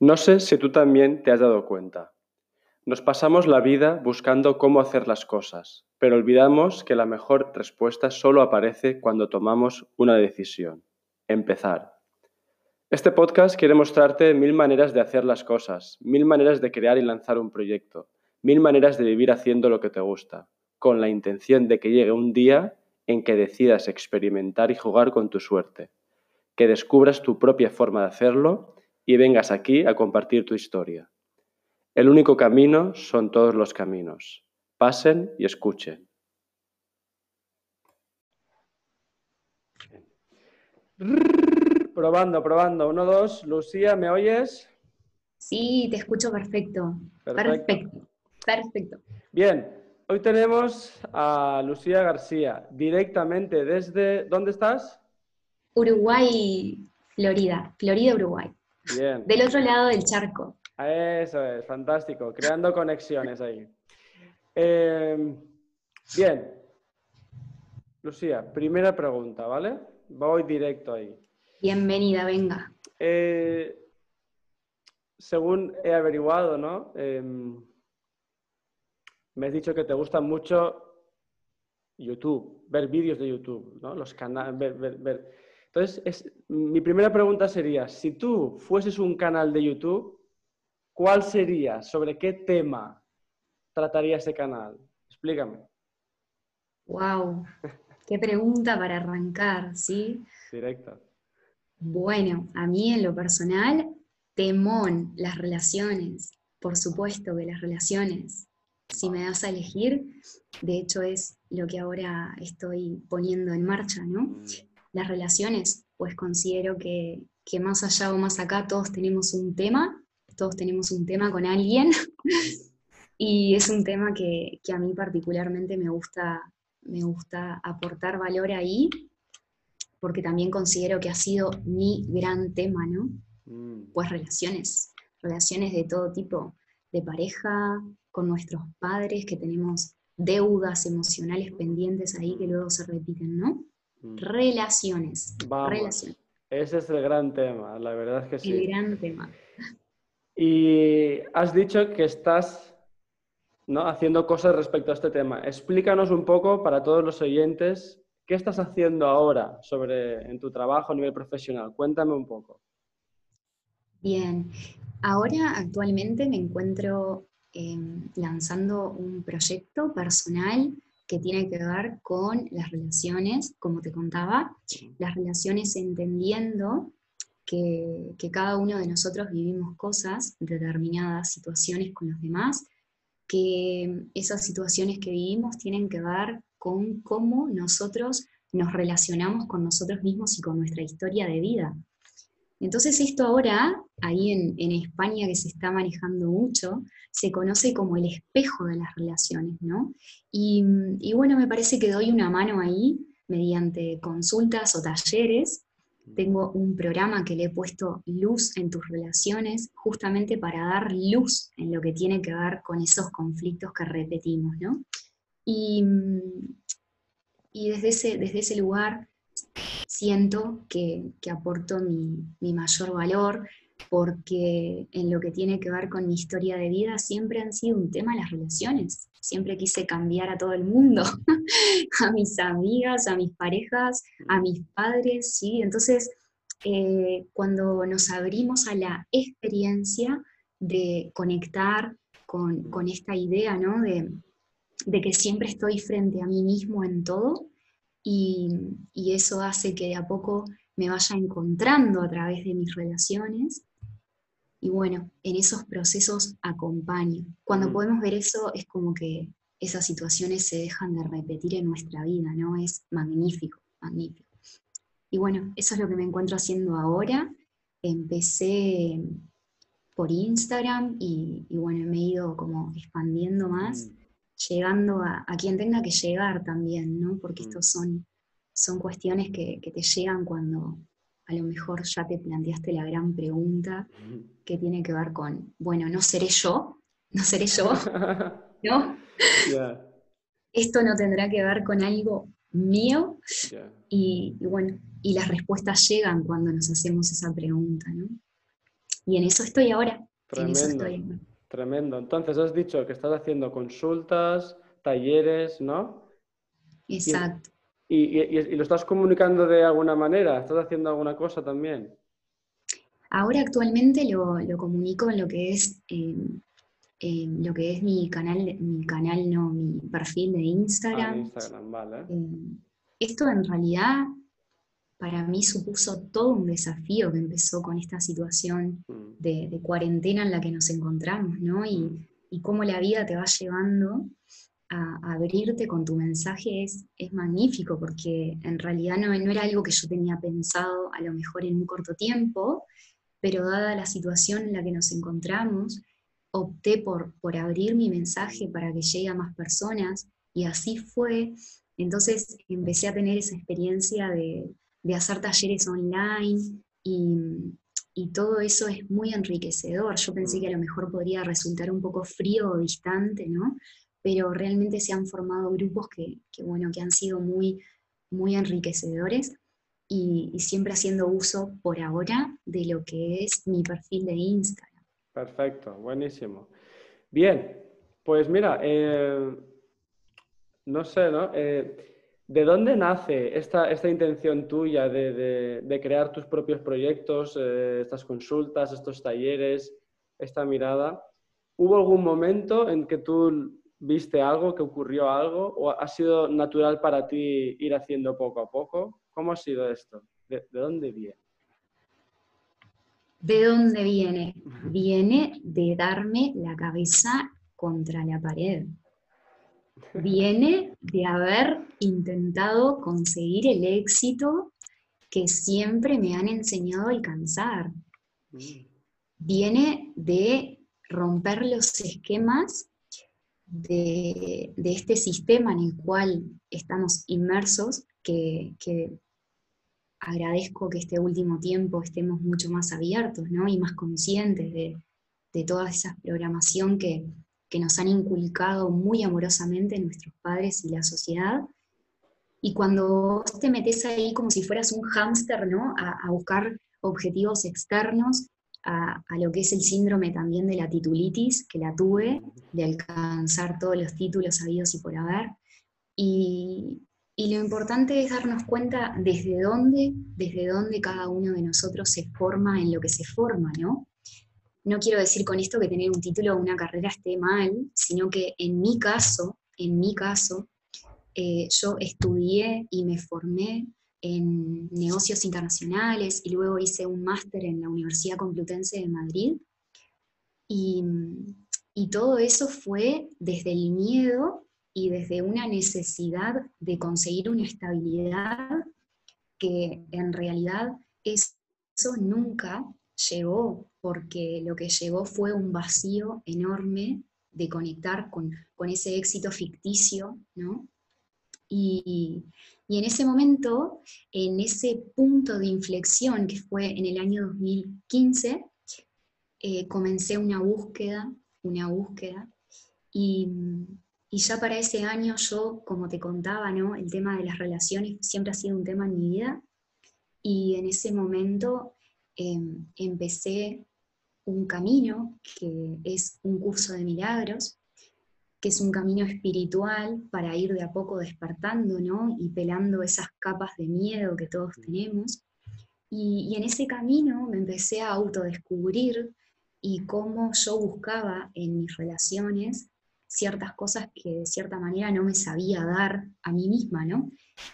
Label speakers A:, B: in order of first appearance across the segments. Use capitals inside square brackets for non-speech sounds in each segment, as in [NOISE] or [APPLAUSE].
A: No sé si tú también te has dado cuenta. Nos pasamos la vida buscando cómo hacer las cosas, pero olvidamos que la mejor respuesta solo aparece cuando tomamos una decisión. Empezar. Este podcast quiere mostrarte mil maneras de hacer las cosas, mil maneras de crear y lanzar un proyecto, mil maneras de vivir haciendo lo que te gusta, con la intención de que llegue un día en que decidas experimentar y jugar con tu suerte, que descubras tu propia forma de hacerlo y vengas aquí a compartir tu historia. El único camino son todos los caminos. Pasen y escuchen. Probando, probando. Uno, dos. Lucía, ¿me oyes?
B: Sí, te escucho perfecto. Perfecto. Perfecto.
A: Bien, hoy tenemos a Lucía García, directamente desde... ¿Dónde estás?
B: Uruguay, Florida. Florida, Uruguay. Bien. Del otro lado del charco.
A: Eso es, fantástico. Creando conexiones ahí. Em, bien. Lucía, primera pregunta, ¿vale? Voy directo ahí.
B: Bienvenida, venga.
A: Eh, según he averiguado, ¿no? Em, me has dicho que te gusta mucho YouTube, ver vídeos de YouTube, ¿no? Los canales, ver, Entonces, mi primera pregunta sería, si tú fueses un canal de YouTube, ¿cuál sería? ¿Sobre qué tema trataría ese canal? Explícame.
B: Wow, qué pregunta para arrancar, ¿sí?
A: Directo.
B: Bueno, a mí en lo personal, temón, las relaciones. Por supuesto que las relaciones, si me das a elegir, de hecho es lo que ahora estoy poniendo en marcha, ¿no? Las relaciones, pues considero que, más allá o más acá todos tenemos un tema, todos tenemos un tema con alguien, [LAUGHS] y es un tema que, que, a mí particularmente me gusta, me gusta aportar valor ahí porque también considero que ha sido mi gran tema, ¿no? Mm. Pues relaciones, relaciones de todo tipo, de pareja, con nuestros padres, que tenemos deudas emocionales pendientes ahí que luego se repiten, ¿no? Mm. Relaciones, relaciones.
A: Ese es el gran tema, la verdad es que sí.
B: El gran tema.
A: Y has dicho que estás ¿no? haciendo cosas respecto a este tema. Explícanos un poco para todos los oyentes ¿Qué estás haciendo ahora sobre, en tu trabajo a nivel profesional? Cuéntame un poco.
B: Bien, ahora actualmente me encuentro em, lanzando un proyecto personal que tiene que ver con las relaciones, como te contaba, las relaciones entendiendo que, que, cada uno de nosotros vivimos cosas, determinadas situaciones con los demás, que esas situaciones que vivimos tienen que ver con cómo nosotros nos relacionamos con nosotros mismos y con nuestra historia de vida. Entonces esto ahora, ahí en, España que se está manejando mucho, se conoce como el espejo de las relaciones, ¿no? Y, y bueno, me parece que doy una mano ahí mediante consultas o talleres. Tengo un programa que le he puesto luz en tus relaciones, justamente para dar luz en lo que tiene que ver con esos conflictos que repetimos, ¿no? Y, desde, ese, desde ese lugar siento que, aporto mi, mayor valor, porque en lo que tiene que ver con mi historia de vida siempre han sido un tema las relaciones. Siempre quise cambiar a todo el mundo, [LAUGHS] a mis amigas, a mis parejas, a mis padres, ¿sí? Entonces, eh, cuando nos abrimos a la experiencia de conectar con, con esta idea, ¿no? De, de que siempre estoy frente a mí mismo en todo y, eso hace que de a poco me vaya encontrando a través de mis relaciones. Y bueno, en esos procesos acompaño. Cuando mm. podemos ver eso es como que esas situaciones se dejan de repetir en nuestra vida, ¿no? Es magnífico, magnífico. Y bueno, eso es lo que me encuentro haciendo ahora. Empecé por Instagram y, y bueno, me he ido como expandiendo más. Mm llegando a, quien tenga que llegar también, ¿no? Porque estos mm. son, son cuestiones que, te llegan cuando a lo mejor ya te planteaste la gran pregunta que tiene que ver con, bueno, no seré yo, no seré yo, [LAUGHS] ¿no? Esto no tendrá que ver con algo mío y, bueno, y las respuestas llegan cuando nos hacemos esa pregunta, ¿no? y en eso estoy ahora.
A: Tremendo, tremendo. Entonces has dicho que estás haciendo consultas, talleres, ¿no?
B: Exacto.
A: Y, lo estás comunicando de alguna manera? ¿Estás haciendo alguna cosa también?
B: Ahora actualmente lo, comunico en lo que es lo que es mi canal, mi canal, no, mi perfil de Instagram. Ah,
A: Instagram, vale.
B: Eh, esto en realidad para mí supuso todo un desafío que empezó con esta situación mm. de, cuarentena en la que nos encontramos, ¿no? Y, mm. y cómo la vida te va llevando a, abrirte con tu mensaje es, es magnífico, porque en realidad no, era algo que yo tenía pensado a lo mejor en un corto tiempo, pero dada la situación en la que nos encontramos, opté por, por abrir mi mensaje para que llegue a más personas, y así fue. Entonces empecé a tener esa experiencia de, de hacer talleres online y, y todo eso es muy enriquecedor. Yo pensé que a lo mejor podría resultar un poco frío o distante, ¿no? Pero realmente se han formado grupos que, bueno, que han sido muy, muy enriquecedores y, siempre haciendo uso por ahora de lo que es mi perfil de Instagram.
A: Perfecto, buenísimo. Bien, pues mira, eh, no sé, ¿no? Eh, ¿De dónde nace esta, esta intención tuya de, crear tus propios proyectos, eh, estas consultas, estos talleres, esta mirada? ¿Hubo algún momento en que tú ¿Viste algo, que ocurrió algo? ¿O ha sido natural para ti ir haciendo poco a poco? ¿Cómo ha sido esto? ¿De, dónde viene?
B: ¿De dónde viene? Viene de darme la cabeza contra la pared. Viene de haber intentado conseguir el éxito que siempre me han enseñado a alcanzar. Mm. Viene de romper los esquemas de, este sistema en el cual estamos inmersos, que, agradezco que este último tiempo estemos mucho más abiertos y más conscientes de, toda esa programación que, nos han inculcado muy amorosamente nuestros padres y la sociedad. Y cuando te metes ahí como si fueras un hámster, ¿no? a buscar objetivos externos, a, lo que es el síndrome también de la titulitis, que la tuve, de alcanzar todos los títulos habidos y por haber. Y, y lo importante es darnos cuenta desde dónde, desde dónde cada uno de nosotros se forma en lo que se forma, ¿no? No quiero decir con esto que tener un título o una carrera esté mal, sino que en mi caso, en mi caso, eh, yo estudié y me formé en negocios internacionales y luego hice un máster en la Universidad Complutense de Madrid. Y, todo eso fue desde el miedo y desde una necesidad de conseguir una estabilidad que en realidad eso nunca llegó, porque lo que llegó fue un vacío enorme de conectar con, con ese éxito ficticio, ¿no? Y, en ese momento, en ese punto de inflexión que fue en el año 2015, eh, comencé una búsqueda, una búsqueda, y, ya para ese año yo, como te contaba, ¿no? el tema de las relaciones siempre ha sido un tema en mi vida, y en ese momento em, empecé un camino que es un curso de milagros, que es un camino espiritual para ir de a poco despertando, ¿no? Y pelando esas capas de miedo que todos tenemos. Y, en ese camino me empecé a autodescubrir y cómo yo buscaba en mis relaciones ciertas cosas que de cierta manera no me sabía dar a mí misma, ¿no?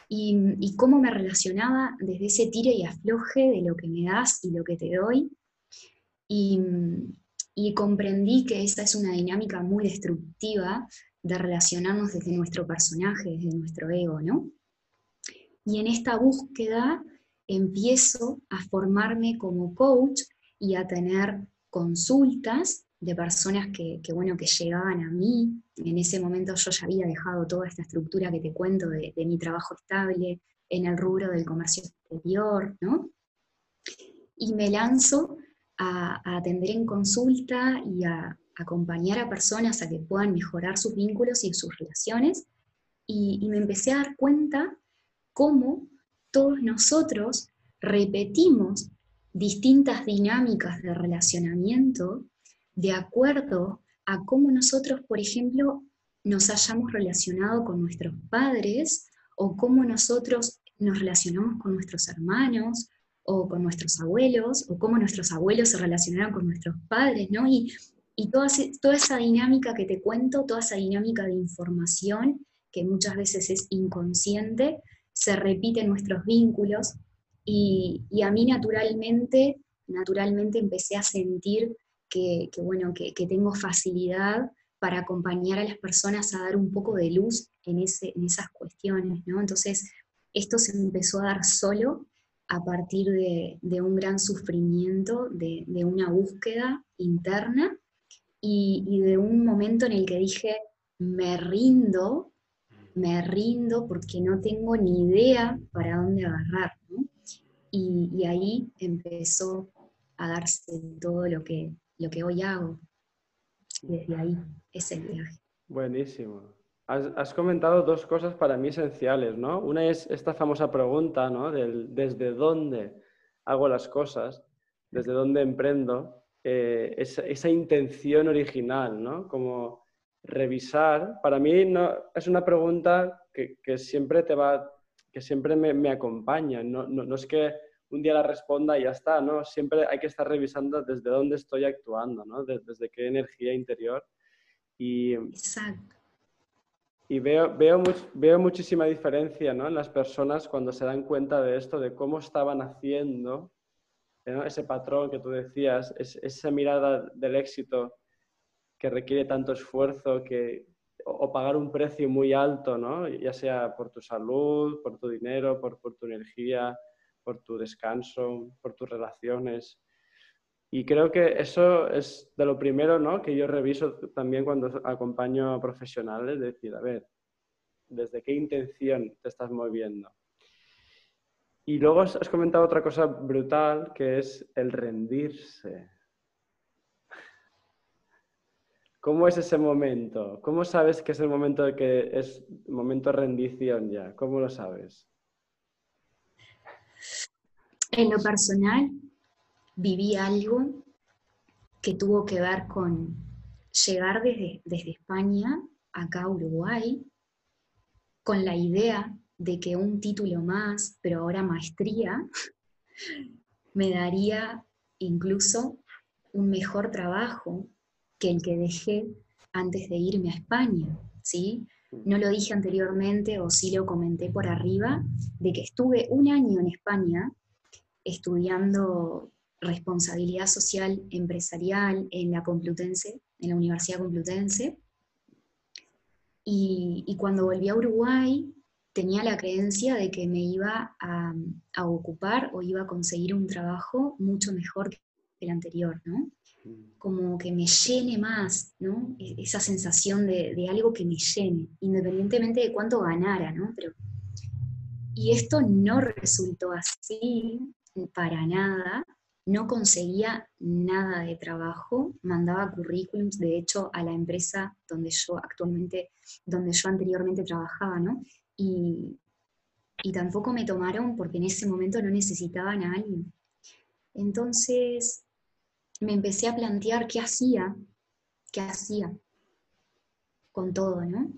B: Y, y cómo me relacionaba desde ese tire y afloje de lo que me das y lo que te doy. Y, y comprendí que esa es una dinámica muy destructiva de relacionarnos desde nuestro personaje, desde nuestro ego, ¿no? Y en esta búsqueda empiezo a formarme como coach y a tener consultas de personas que, bueno, que llegaban a mí. En ese momento yo ya había dejado toda esta estructura que te cuento de, de mi trabajo estable en el rubro del comercio exterior, ¿no? Y me lanzo a, atender en consulta y a, acompañar a personas a que puedan mejorar sus vínculos y sus relaciones. Y, me empecé a dar cuenta cómo todos nosotros repetimos distintas dinámicas de relacionamiento de acuerdo a cómo nosotros, por ejemplo, nos hayamos relacionado con nuestros padres o cómo nosotros nos relacionamos con nuestros hermanos o con nuestros abuelos o cómo nuestros abuelos se relacionaron con nuestros padres, ¿no? Y, y toda, toda esa dinámica que te cuento, toda esa dinámica de información que muchas veces es inconsciente, se repite en nuestros vínculos y, y a mí naturalmente, naturalmente empecé a sentir que, bueno, que, tengo facilidad para acompañar a las personas a dar un poco de luz en, ese, en esas cuestiones, ¿no? Entonces, esto se empezó a dar solo a partir de, un gran sufrimiento, de, una búsqueda interna y, de un momento en el que dije, me rindo, me rindo porque no tengo ni idea para dónde agarrar. Y, y, ahí empezó a darse todo lo que, lo que hoy hago. Desde ahí es el viaje.
A: Buenísimo. Has, comentado dos cosas para mí esenciales, ¿no? Una es esta famosa pregunta, ¿no? Desde dónde hago las cosas, desde dónde emprendo, eh, esa, intención original, ¿no? Como revisar, para mí es una pregunta que, siempre te va, que siempre me, acompaña, no, no, es que un día la responda y ya está, ¿no? Siempre hay que estar revisando desde dónde estoy actuando, ¿no? Desde, qué energía interior. Y,
B: Exacto
A: y veo, veo, veo muchísima diferencia ¿no? en las personas cuando se dan cuenta de esto, de cómo estaban haciendo ese patrón que tú decías, esa mirada del éxito que requiere tanto esfuerzo que, o, pagar un precio muy alto, ¿no? ya sea por tu salud, por tu dinero, por tu energía, por tu descanso, por tus relaciones. Y creo que eso es de lo primero ¿no? que yo reviso también cuando acompaño a profesionales, decir, a ver, ¿desde qué intención te estás moviendo? Y luego has comentado otra cosa brutal, que es el rendirse. ¿Cómo es ese momento? ¿Cómo sabes que es el momento de que es momento de rendición ya? ¿Cómo lo sabes?
B: En lo personal, viví algo que tuvo que ver con llegar desde, desde España acá a Uruguay con la idea de que un título más, pero ahora maestría, [LAUGHS] me daría incluso un mejor trabajo que el que dejé antes de irme a España, ¿sí? No lo dije anteriormente o sí lo comenté por arriba, de que estuve un año en España estudiando responsabilidad social empresarial en la Complutense, en la Universidad Complutense. Y, cuando volví a Uruguay tenía la creencia de que me iba a, ocupar o iba a conseguir un trabajo mucho mejor que el anterior, ¿no? Como que me llene más, ¿no? E, esa sensación de, de algo que me llene, independientemente de cuánto ganara, ¿no? Pero, y esto no resultó así para nada, no conseguía nada de trabajo, mandaba currículums, de hecho, a la empresa donde yo actualmente, donde yo anteriormente trabajaba, ¿no? Y, tampoco me tomaron porque en ese momento no necesitaban a alguien. Entonces me empecé a plantear qué hacía, qué hacía con todo, ¿no?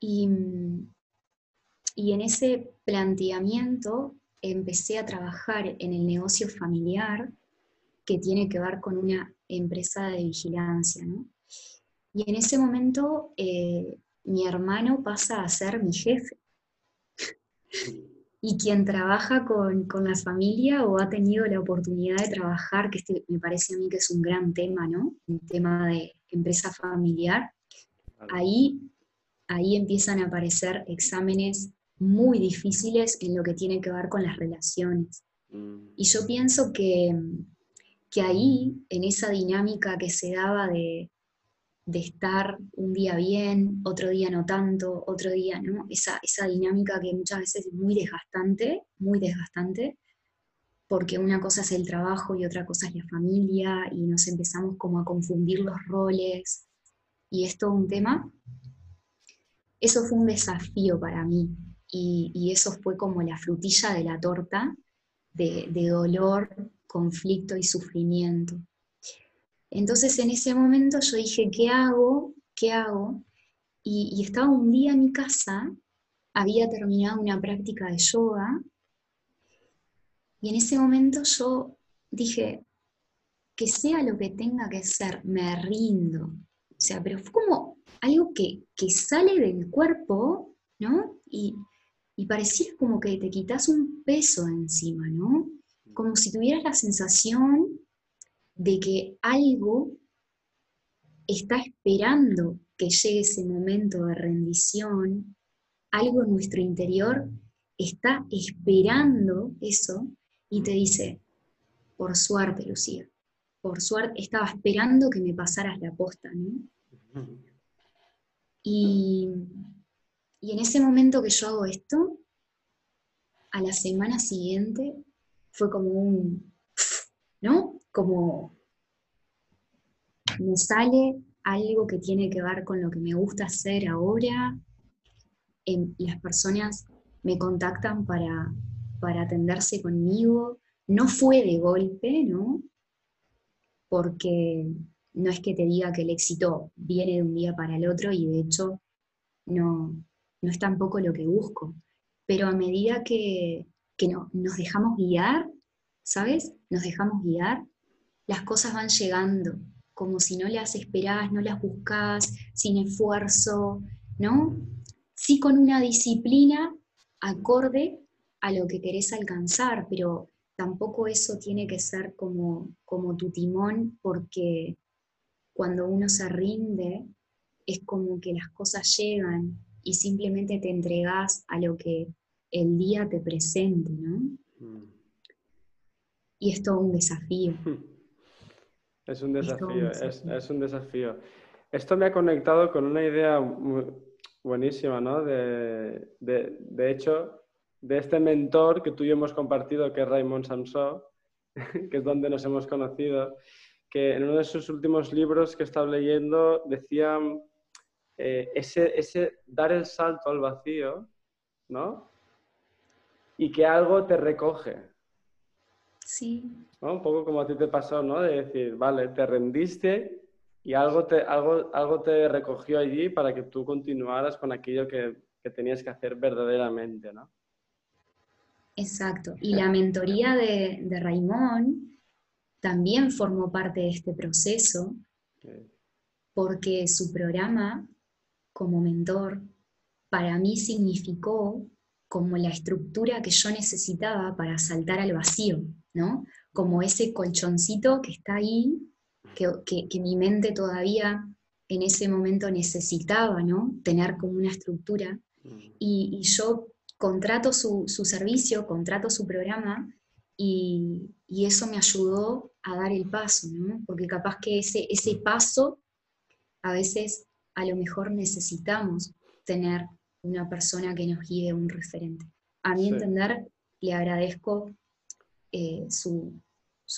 B: Y, y en ese planteamiento empecé a trabajar en el negocio familiar que tiene que ver con una empresa de vigilancia. ¿no? Y en ese momento eh, mi hermano pasa a ser mi jefe. y quien trabaja con, la familia o ha tenido la oportunidad de trabajar, que este me parece a mí que es un gran tema, ¿no? Un tema de empresa familiar, ahí, ahí empiezan a aparecer exámenes muy difíciles en lo que tiene que ver con las relaciones. Mm. Y yo pienso que, que ahí, en esa dinámica que se daba de, estar un día bien, otro día no tanto, otro día no, esa, esa dinámica que muchas veces es muy desgastante, muy desgastante, porque una cosa es el trabajo y otra cosa es la familia, y nos empezamos como a confundir los roles, y es todo un tema. Eso fue un desafío para mí, y, y eso fue como la frutilla de la torta de, de dolor conflicto y sufrimiento. Entonces en ese momento yo dije, ¿qué hago? ¿Qué hago? Y, estaba un día en mi casa, había terminado una práctica de yoga, y en ese momento yo dije, que sea lo que tenga que ser, me rindo. O sea, pero fue como algo que, sale del cuerpo, ¿no? Y, y parecía como que te quitas un peso encima, ¿no? Como si tuvieras la sensación de que algo está esperando que llegue ese momento de rendición, algo en nuestro interior está esperando eso y te dice, por suerte, Lucía, por suerte, estaba esperando que me pasaras la posta. Y, y en ese momento que yo hago esto, a la semana siguiente fue como un, ¿no? como me sale algo que tiene que ver con lo que me gusta hacer ahora, las personas me contactan para, para atenderse conmigo. No fue de golpe, ¿no? Porque no es que te diga que el éxito viene de un día para el otro y de hecho no, no es tampoco lo que busco. Pero a medida que, que no, nos dejamos guiar, ¿sabes? Nos dejamos guiar, las cosas van llegando, como si no las esperás, no las buscás, sin esfuerzo, ¿no? Sí con una disciplina acorde a lo que querés alcanzar, pero tampoco eso tiene que ser como, como tu timón, porque cuando uno se rinde, es como que las cosas llegan y simplemente te entregas a lo que el día te presente, ¿no? Mm. Y es todo un desafío. [LAUGHS]
A: Es un desafío, es, un desafío. Esto me ha conectado con una idea buenísima, ¿no? De, de, hecho, de este mentor que tú y yo hemos compartido, que es Raymond Samson, [LAUGHS] que es donde nos hemos conocido, que en uno de sus últimos libros que he estado leyendo decía eh, ese, ese dar el salto al vacío, ¿no? Y que algo te recoge,
B: Sí.
A: Un poco como a ti te pasó, ¿no? De decir, vale, te rendiste y algo te, algo, algo te recogió allí para que tú continuaras con aquello que, que tenías que hacer verdaderamente, ¿no?
B: Exacto. Y la mentoría de, de Raimón también formó parte de este proceso, porque su programa como mentor para mí significó como la estructura que yo necesitaba para saltar al vacío. ¿no? Como ese colchoncito que está ahí, que, mi mente todavía en ese momento necesitaba, ¿no? Tener como una estructura. Mm. Y, yo contrato su, servicio, contrato su programa y, eso me ayudó a dar el paso, ¿no? Porque capaz que ese, ese paso, a veces a lo mejor necesitamos tener una persona que nos guíe, un referente. A mi entender, le agradezco eh, su,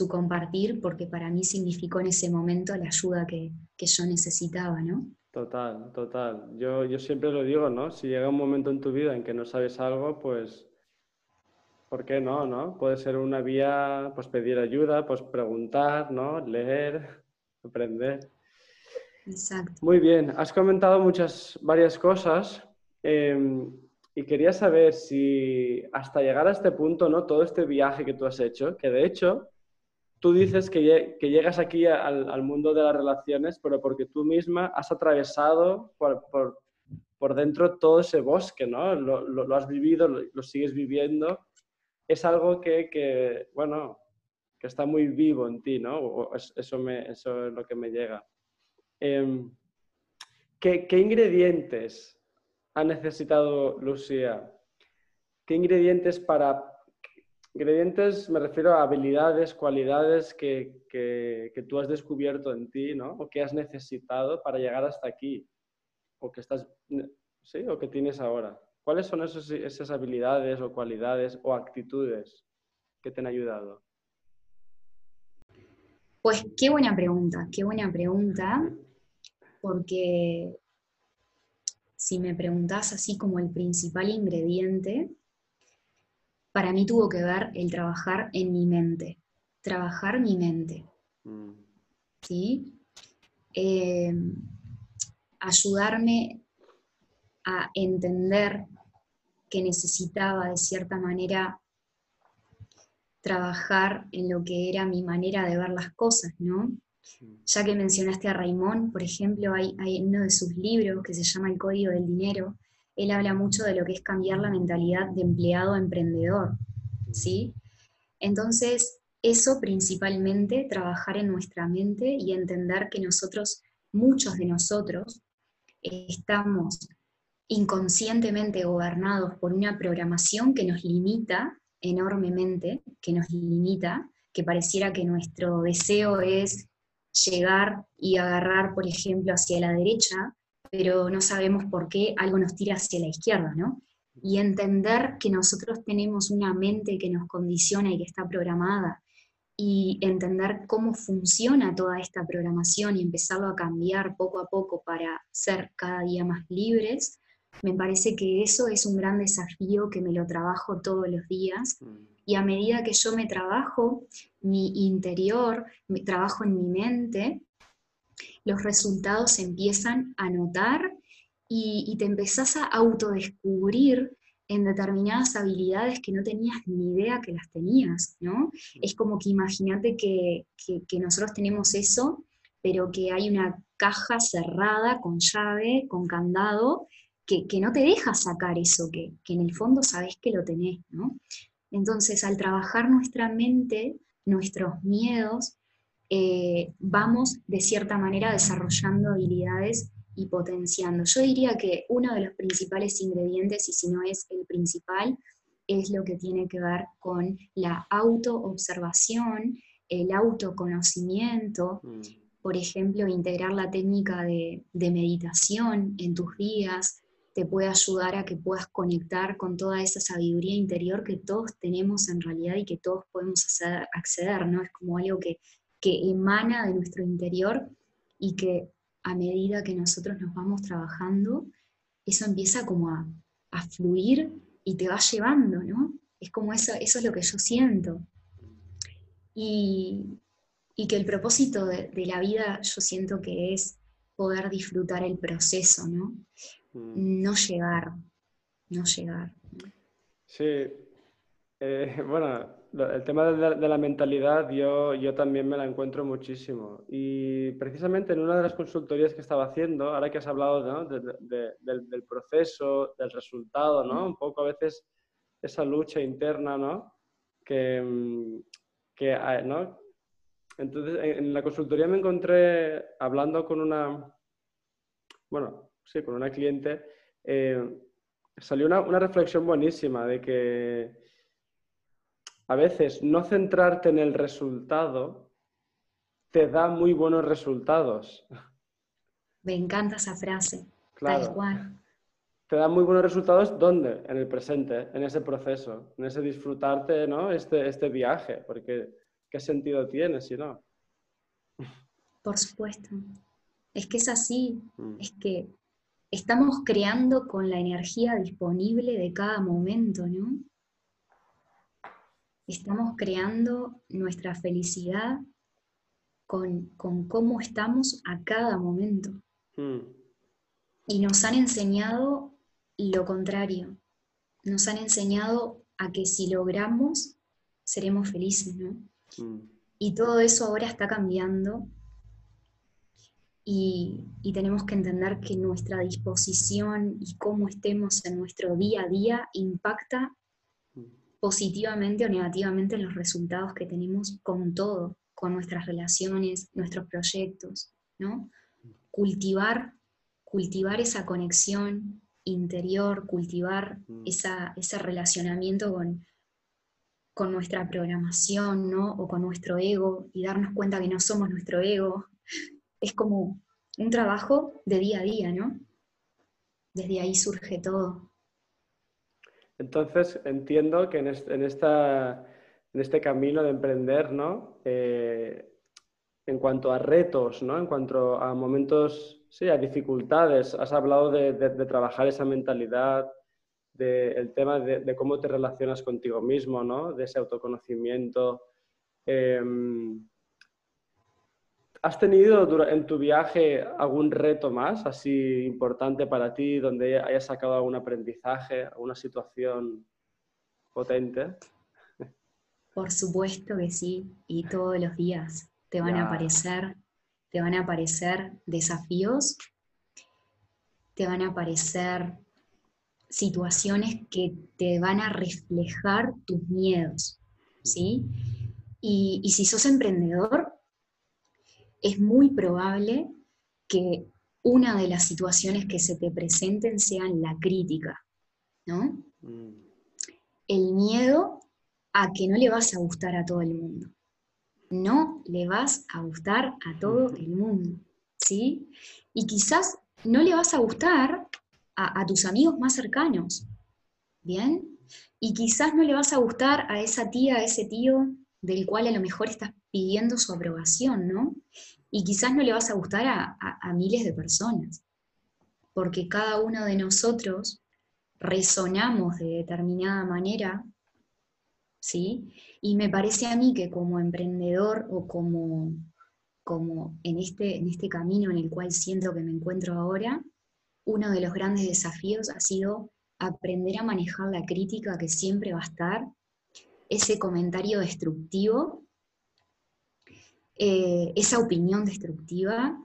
B: compartir, porque para mí significó en ese momento la ayuda que, yo necesitaba, ¿no?
A: Total, total. Yo, yo siempre lo digo, ¿no? Si llega un momento en tu vida en que no sabes algo, pues, ¿por qué no, no? Puede ser una vía, pues pedir ayuda, pues preguntar, ¿no? Leer, aprender.
B: Exacto.
A: Muy bien, has comentado muchas, varias cosas. Em, y quería saber si hasta llegar a este punto, ¿no? Todo este viaje que tú has hecho, que de hecho tú dices que, que llegas aquí al, al, mundo de las relaciones, pero porque tú misma has atravesado por, por, por dentro todo ese bosque, ¿no? Lo, lo, has vivido, lo, sigues viviendo. Es algo que, que, bueno, que está muy vivo en ti, ¿no? eso, me, eso es lo que me llega. Eh, ¿qué, ¿Qué ingredientes ha necesitado Lucía? ¿Qué ingredientes para... Ingredientes me refiero a habilidades, cualidades que, que, tú has descubierto en ti, ¿no? O que has necesitado para llegar hasta aquí. O que estás... ¿Sí? O que tienes ahora. ¿Cuáles son esos, esas habilidades o cualidades o actitudes que te han ayudado?
B: Pues qué buena pregunta, qué buena pregunta, porque si me preguntás así como el principal ingrediente, para mí tuvo que ver el trabajar en mi mente, trabajar mi mente. Mm. ¿Sí? Eh, ayudarme a entender que necesitaba de cierta manera trabajar en lo que era mi manera de ver las cosas, ¿no? Ya que mencionaste a Raimón, por ejemplo, hay, hay uno de sus libros que se llama El Código del Dinero, él habla mucho de lo que es cambiar la mentalidad de empleado a emprendedor, ¿sí? Entonces, eso principalmente, trabajar en nuestra mente y entender que nosotros, muchos de nosotros, estamos inconscientemente gobernados por una programación que nos limita enormemente, que nos limita, que pareciera que nuestro deseo es llegar y agarrar, por ejemplo, hacia la derecha, pero no sabemos por qué algo nos tira hacia la izquierda, ¿no? Y entender que nosotros tenemos una mente que nos condiciona y que está programada, y entender cómo funciona toda esta programación y empezarlo a cambiar poco a poco para ser cada día más libres, me parece que eso es un gran desafío que me lo trabajo todos los días. Y a medida que yo me trabajo mi interior, me trabajo en mi mente, los resultados se empiezan a notar y, te empezás a autodescubrir en determinadas habilidades que no tenías ni idea que las tenías, ¿no? Es como que imagínate que, nosotros tenemos eso, pero que hay una caja cerrada con llave, con candado, que, no te deja sacar eso, que, que, en el fondo sabes que lo tenés, ¿no? Entonces, al trabajar nuestra mente, nuestros miedos, eh, vamos de cierta manera desarrollando habilidades y potenciando. Yo diría que uno de los principales ingredientes, y si no es el principal, es lo que tiene que ver con la autoobservación, el autoconocimiento, mm. por ejemplo, integrar la técnica de, meditación en tus días, te puede ayudar a que puedas conectar con toda esa sabiduría interior que todos tenemos en realidad y que todos podemos acceder, ¿no? Es como algo que que emana de nuestro interior y que a medida que nosotros nos vamos trabajando, eso empieza como a, fluir y te va llevando, ¿no? Es como eso, eso es lo que yo siento. Y, que el propósito de, la vida yo siento que es poder disfrutar el proceso, ¿no? Mm. No llegar, no llegar.
A: Sí, eh, [LAUGHS] bueno, el tema de la, mentalidad yo, yo también me la encuentro muchísimo. Y precisamente en una de las consultorías que estaba haciendo, ahora que has hablado del, proceso, del resultado, ¿no? un poco a veces esa lucha interna, ¿no? Que, mm, que ¿no? Entonces, en la consultoría me encontré hablando con una, bueno, sí, con una cliente, eh, salió una, una reflexión buenísima de que a veces no centrarte en el resultado te da muy buenos resultados.
B: Me encanta esa frase. Tal cual.
A: Te da muy buenos resultados ¿dónde? En el presente, en ese proceso, en ese disfrutarte, ¿no? Este, este viaje, porque ¿qué sentido tiene si no?
B: Por supuesto. Es que es así, mm. es que estamos creando con la energía disponible de cada momento, ¿no? estamos creando nuestra felicidad con, cómo estamos a cada momento. Hmm. Y nos han enseñado lo contrario. Nos han enseñado a que si logramos, seremos felices, ¿no? Hmm. Y todo eso ahora está cambiando y, y, tenemos que entender que nuestra disposición y cómo estemos en nuestro día a día impacta positivamente o negativamente los resultados que tenemos con todo, con nuestras relaciones, nuestros proyectos, ¿no? Cultivar, cultivar esa conexión interior, cultivar mm. ese relacionamiento con, con nuestra programación, ¿no? O con nuestro ego y darnos cuenta que no somos nuestro ego. Es como un trabajo de día a día, ¿no? Desde ahí surge todo.
A: Entonces, entiendo que en, este camino de emprender, ¿no? Eh, en cuanto a retos, ¿no? En cuanto a momentos, sí, a dificultades, has hablado de, trabajar esa mentalidad, del tema de, cómo te relacionas contigo mismo, ¿no? De ese autoconocimiento. Em, ¿Has tenido en tu viaje algún reto más así importante para ti, donde hayas sacado algún aprendizaje, alguna situación potente?
B: Por supuesto que sí, y todos los días te van a aparecer, te van a aparecer desafíos, te van a aparecer situaciones que te van a reflejar tus miedos, ¿sí? Y, y si sos emprendedor, es muy probable que una de las situaciones que se te presenten sean la crítica, ¿no? Mm. El miedo a que no le vas a gustar a todo el mundo. No le vas a gustar a todo el mundo, ¿sí? Y quizás no le vas a gustar a, a tus amigos más cercanos, ¿bien? Y quizás no le vas a gustar a esa tía, a ese tío del cual a lo mejor estás pidiendo su aprobación, ¿no? Y quizás no le vas a gustar a, miles de personas, porque cada uno de nosotros resonamos de determinada manera, ¿sí? Y me parece a mí que como emprendedor o como, como en, este, en este camino en el cual siento que me encuentro ahora, uno de los grandes desafíos ha sido aprender a manejar la crítica que siempre va a estar, ese comentario destructivo eh, esa opinión destructiva,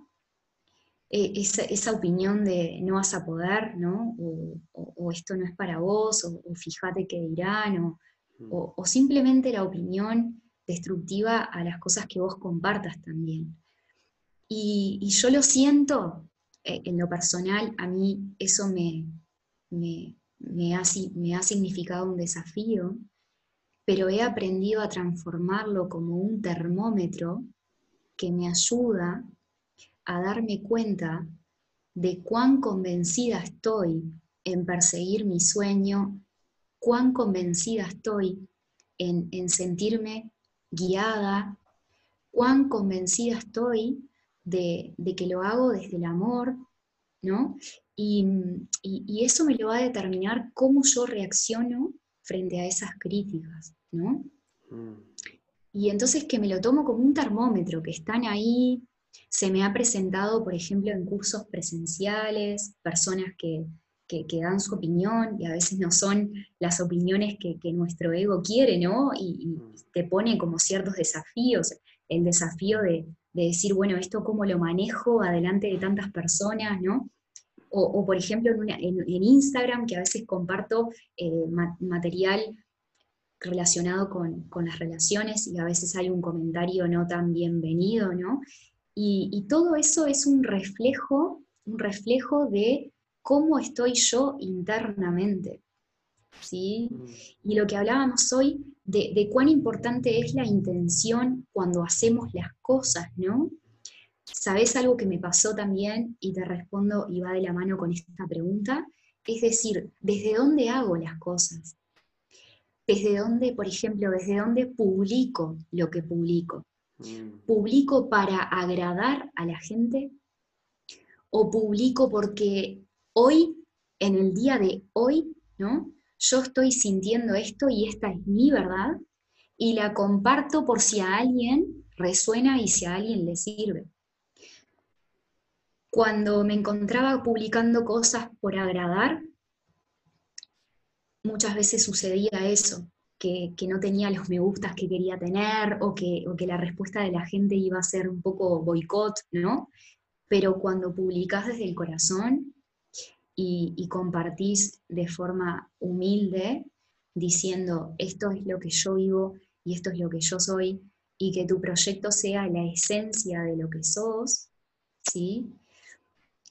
B: eh, esa, opinión de no vas a poder, ¿no? O, esto no es para vos, o, fíjate qué dirán, mm. o, simplemente la opinión destructiva a las cosas que vos compartas también. Y, yo lo siento, en lo personal, a mí eso me, me, me, ha, me ha significado un desafío, pero he aprendido a transformarlo como un termómetro que me ayuda a darme cuenta de cuán convencida estoy en perseguir mi sueño, cuán convencida estoy en, sentirme guiada, cuán convencida estoy de, que lo hago desde el amor, ¿no? Y, eso me lo va a determinar cómo yo reacciono frente a esas críticas, ¿no? Mm. Y entonces que me lo tomo como un termómetro, que están ahí, se me ha presentado, por ejemplo, en cursos presenciales, personas que, dan su opinión y a veces no son las opiniones que, nuestro ego quiere, ¿no? Y, mm. te pone como ciertos desafíos, el desafío de, decir, bueno, esto cómo lo manejo adelante de tantas personas, ¿no? O, por ejemplo, en, Instagram, que a veces comparto eh, material relacionado con, las relaciones y a veces hay un comentario no tan bienvenido, ¿no? Y, todo eso es un reflejo, un reflejo de cómo estoy yo internamente, ¿sí? Mm. Y lo que hablábamos hoy de, de cuán importante es la intención cuando hacemos las cosas, ¿no? ¿Sabes algo que me pasó también? Y te respondo y va de la mano con esta pregunta. Es decir, ¿desde dónde hago las cosas? desde dónde, por ejemplo, desde dónde publico lo que publico. Mm. ¿Publico para agradar a la gente? ¿O publico porque hoy, en el día de hoy, ¿no? Yo estoy sintiendo esto y esta es mi verdad y la comparto por si a alguien resuena y si a alguien le sirve. Cuando me encontraba publicando cosas por agradar, muchas veces sucedía eso, que, no tenía los me gustas que quería tener o que, que la respuesta de la gente iba a ser un poco boicot, ¿no? Pero cuando publicás desde el corazón y, compartís de forma humilde, diciendo esto es lo que yo vivo y esto es lo que yo soy, y que tu proyecto sea la esencia de lo que sos, ¿sí?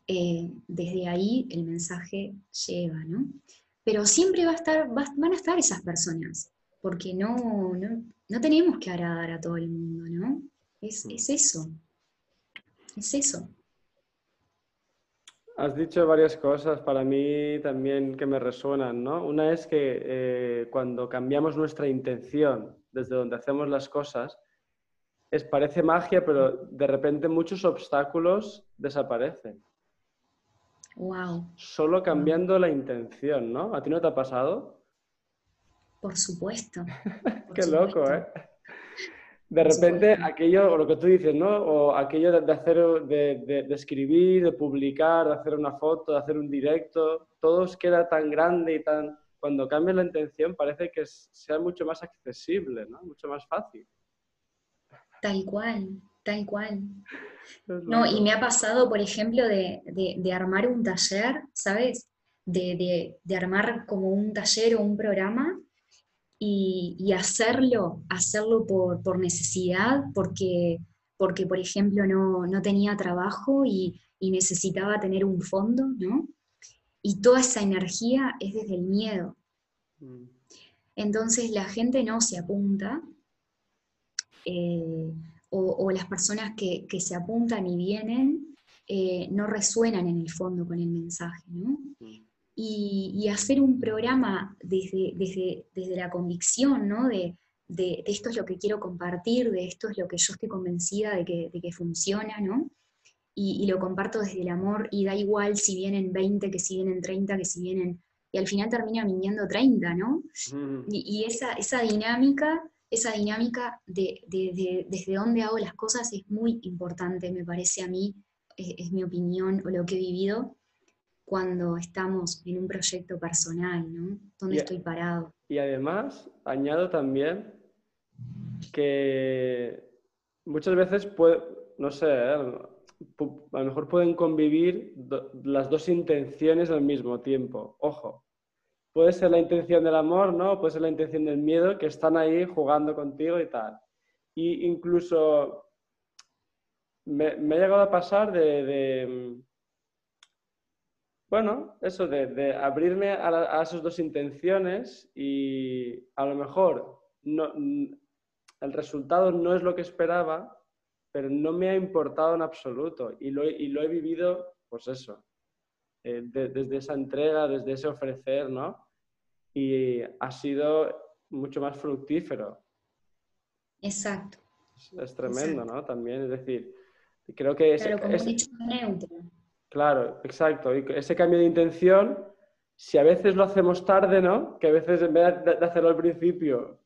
B: Eh, desde ahí el mensaje llega, ¿no? pero siempre va a estar, van a estar esas personas, porque no, no, tenemos que agradar a todo el mundo, ¿no? Es, mm. eso, es eso.
A: Has dicho varias cosas para mí también que me resuenan, ¿no? Una es que eh, cuando cambiamos nuestra intención desde donde hacemos las cosas, es, parece magia, pero de repente muchos obstáculos desaparecen.
B: Wow.
A: Solo cambiando la intención, ¿no? ¿A ti no te ha pasado?
B: Por supuesto. [LAUGHS]
A: Qué loco, ¿eh? De repente, aquello, o lo que tú dices, ¿no? O aquello de, hacer, de, escribir, de publicar, de hacer una foto, de hacer un directo, todo queda tan grande y tan... Cuando cambia la intención parece que sea mucho más accesible, ¿no? Mucho más fácil.
B: Tal cual, tal cual. [LAUGHS] No, y me ha pasado, por ejemplo, de, armar un taller, ¿sabes? De, armar como un taller o un programa y, hacerlo, hacerlo por, necesidad, porque, porque, por ejemplo, no, tenía trabajo y, necesitaba tener un fondo, ¿no? Y toda esa energía es desde el miedo. Mm. Entonces la gente no se apunta, eh, o, las personas que, se apuntan y vienen eh, no resuenan en el fondo con el mensaje, ¿no? Y, hacer un programa desde, desde, desde la convicción, ¿no? De, de, esto es lo que quiero compartir, de esto es lo que yo estoy convencida de que, de que funciona, ¿no? Y, y, lo comparto desde el amor y da igual si vienen 20, que si vienen 30, que si vienen... Y al final termina viniendo 30, ¿no? Y, y, esa, esa dinámica, esa dinámica de, de, desde dónde hago las cosas es muy importante, me parece a mí, es, es mi opinión o lo que he vivido, cuando estamos en un proyecto personal, ¿no? ¿Dónde estoy parado?
A: Y además, añado también que muchas veces puede, no sé, ¿eh? a lo mejor pueden convivir las dos intenciones al mismo tiempo. Ojo, puede ser la intención del amor, ¿no? Puede ser la intención del miedo, que están ahí jugando contigo y tal. Y incluso me, ha llegado a pasar de bueno, eso de, abrirme a, esas dos intenciones y a lo mejor no, el resultado no es lo que esperaba, pero no me ha importado en absoluto y lo, y lo he vivido, pues eso, eh, desde esa entrega, desde ese ofrecer, ¿no? Y ha sido mucho más fructífero.
B: Exacto.
A: Es, tremendo, ¿no? También, es decir, creo que...
B: Pero como dicho neutro.
A: Claro, exacto. Y ese cambio de intención, si a veces lo hacemos tarde, ¿no? Que a veces en vez de hacerlo al principio,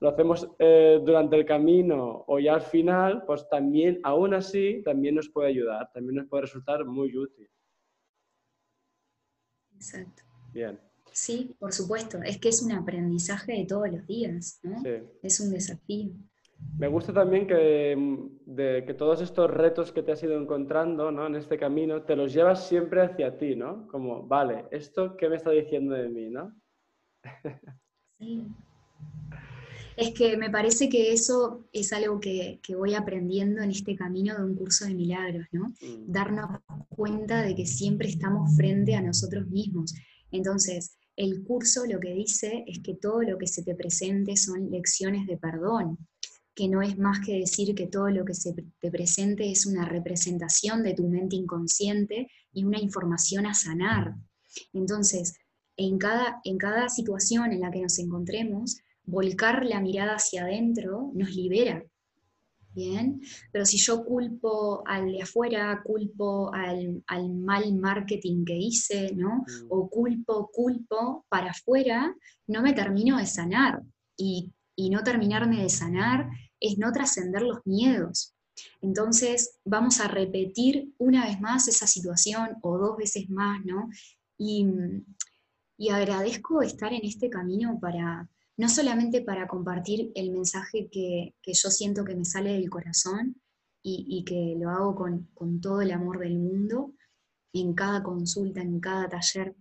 A: lo hacemos eh, durante el camino o ya al final, pues también, aún así, también nos puede ayudar, también nos puede resultar muy útil.
B: Exacto.
A: Bien.
B: Sí, por supuesto. Es que es un aprendizaje de todos los días, ¿no?
A: Sí.
B: Es un desafío.
A: Me gusta también que, de, que todos estos retos que te has ido encontrando ¿no? en este camino, te los llevas siempre hacia ti, ¿no? Como, vale, ¿esto qué me está diciendo de mí, no?
B: Sí. Es que me parece que eso es algo que, que, voy aprendiendo en este camino de un curso de milagros, ¿no? Mm. Darnos cuenta de que siempre estamos frente a nosotros mismos. Entonces, el curso lo que dice es que todo lo que se te presente son lecciones de perdón que no es más que decir que todo lo que se te presente es una representación de tu mente inconsciente y una información a sanar. Entonces, en cada, en cada situación en la que nos encontremos, volcar la mirada hacia adentro nos libera. Bien, pero si yo culpo al de afuera, culpo al, mal marketing que hice, ¿no? Mm. O culpo, culpo para afuera, no me termino de sanar. Y, y no terminarme de sanar es no trascender los miedos. Entonces vamos a repetir una vez más esa situación o dos veces más, ¿no? Y, agradezco estar en este camino para, no solamente para compartir el mensaje que, yo siento que me sale del corazón y, que lo hago con, con todo el amor del mundo, en cada consulta, en cada taller,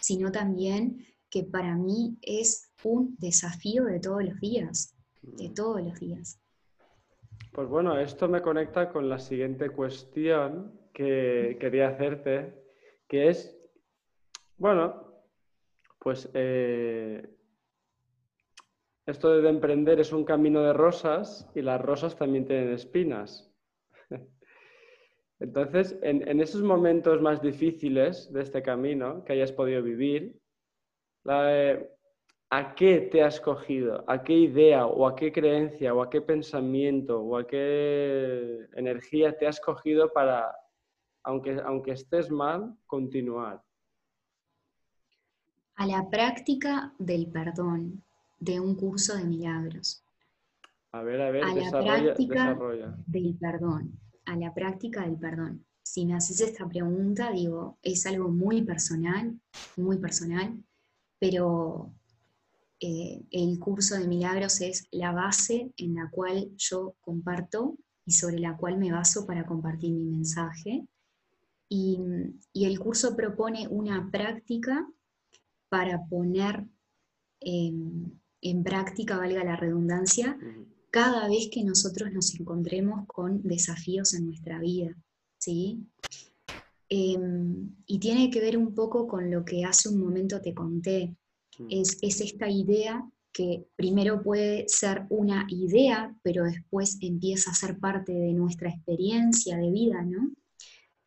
B: sino también que para mí es un desafío de todos los días de todos los días.
A: Pues bueno, esto me conecta con la siguiente cuestión que quería hacerte, que es, bueno, pues eh, esto de emprender es un camino de rosas y las rosas también tienen espinas. [LAUGHS] Entonces, en, en, esos momentos más difíciles de este camino que hayas podido vivir, la, ¿a qué te has cogido? ¿A qué idea o a qué creencia o a qué pensamiento o a qué energía te has cogido para, aunque, aunque estés mal, continuar?
B: A la práctica del perdón de un curso de milagros.
A: A ver, a ver,
B: a la práctica
A: desarrolla.
B: del perdón, a la práctica del perdón. Si me haces esta pregunta, digo, es algo muy personal, muy personal, pero eh, el curso de milagros es la base en la cual yo comparto y sobre la cual me baso para compartir mi mensaje. Y, y el curso propone una práctica para poner en, en práctica, valga la redundancia, cada vez que nosotros nos encontremos con desafíos en nuestra vida, ¿sí? Em, y tiene que ver un poco con lo que hace un momento te conté. Es, es esta idea que primero puede ser una idea, pero después empieza a ser parte de nuestra experiencia de vida, ¿no?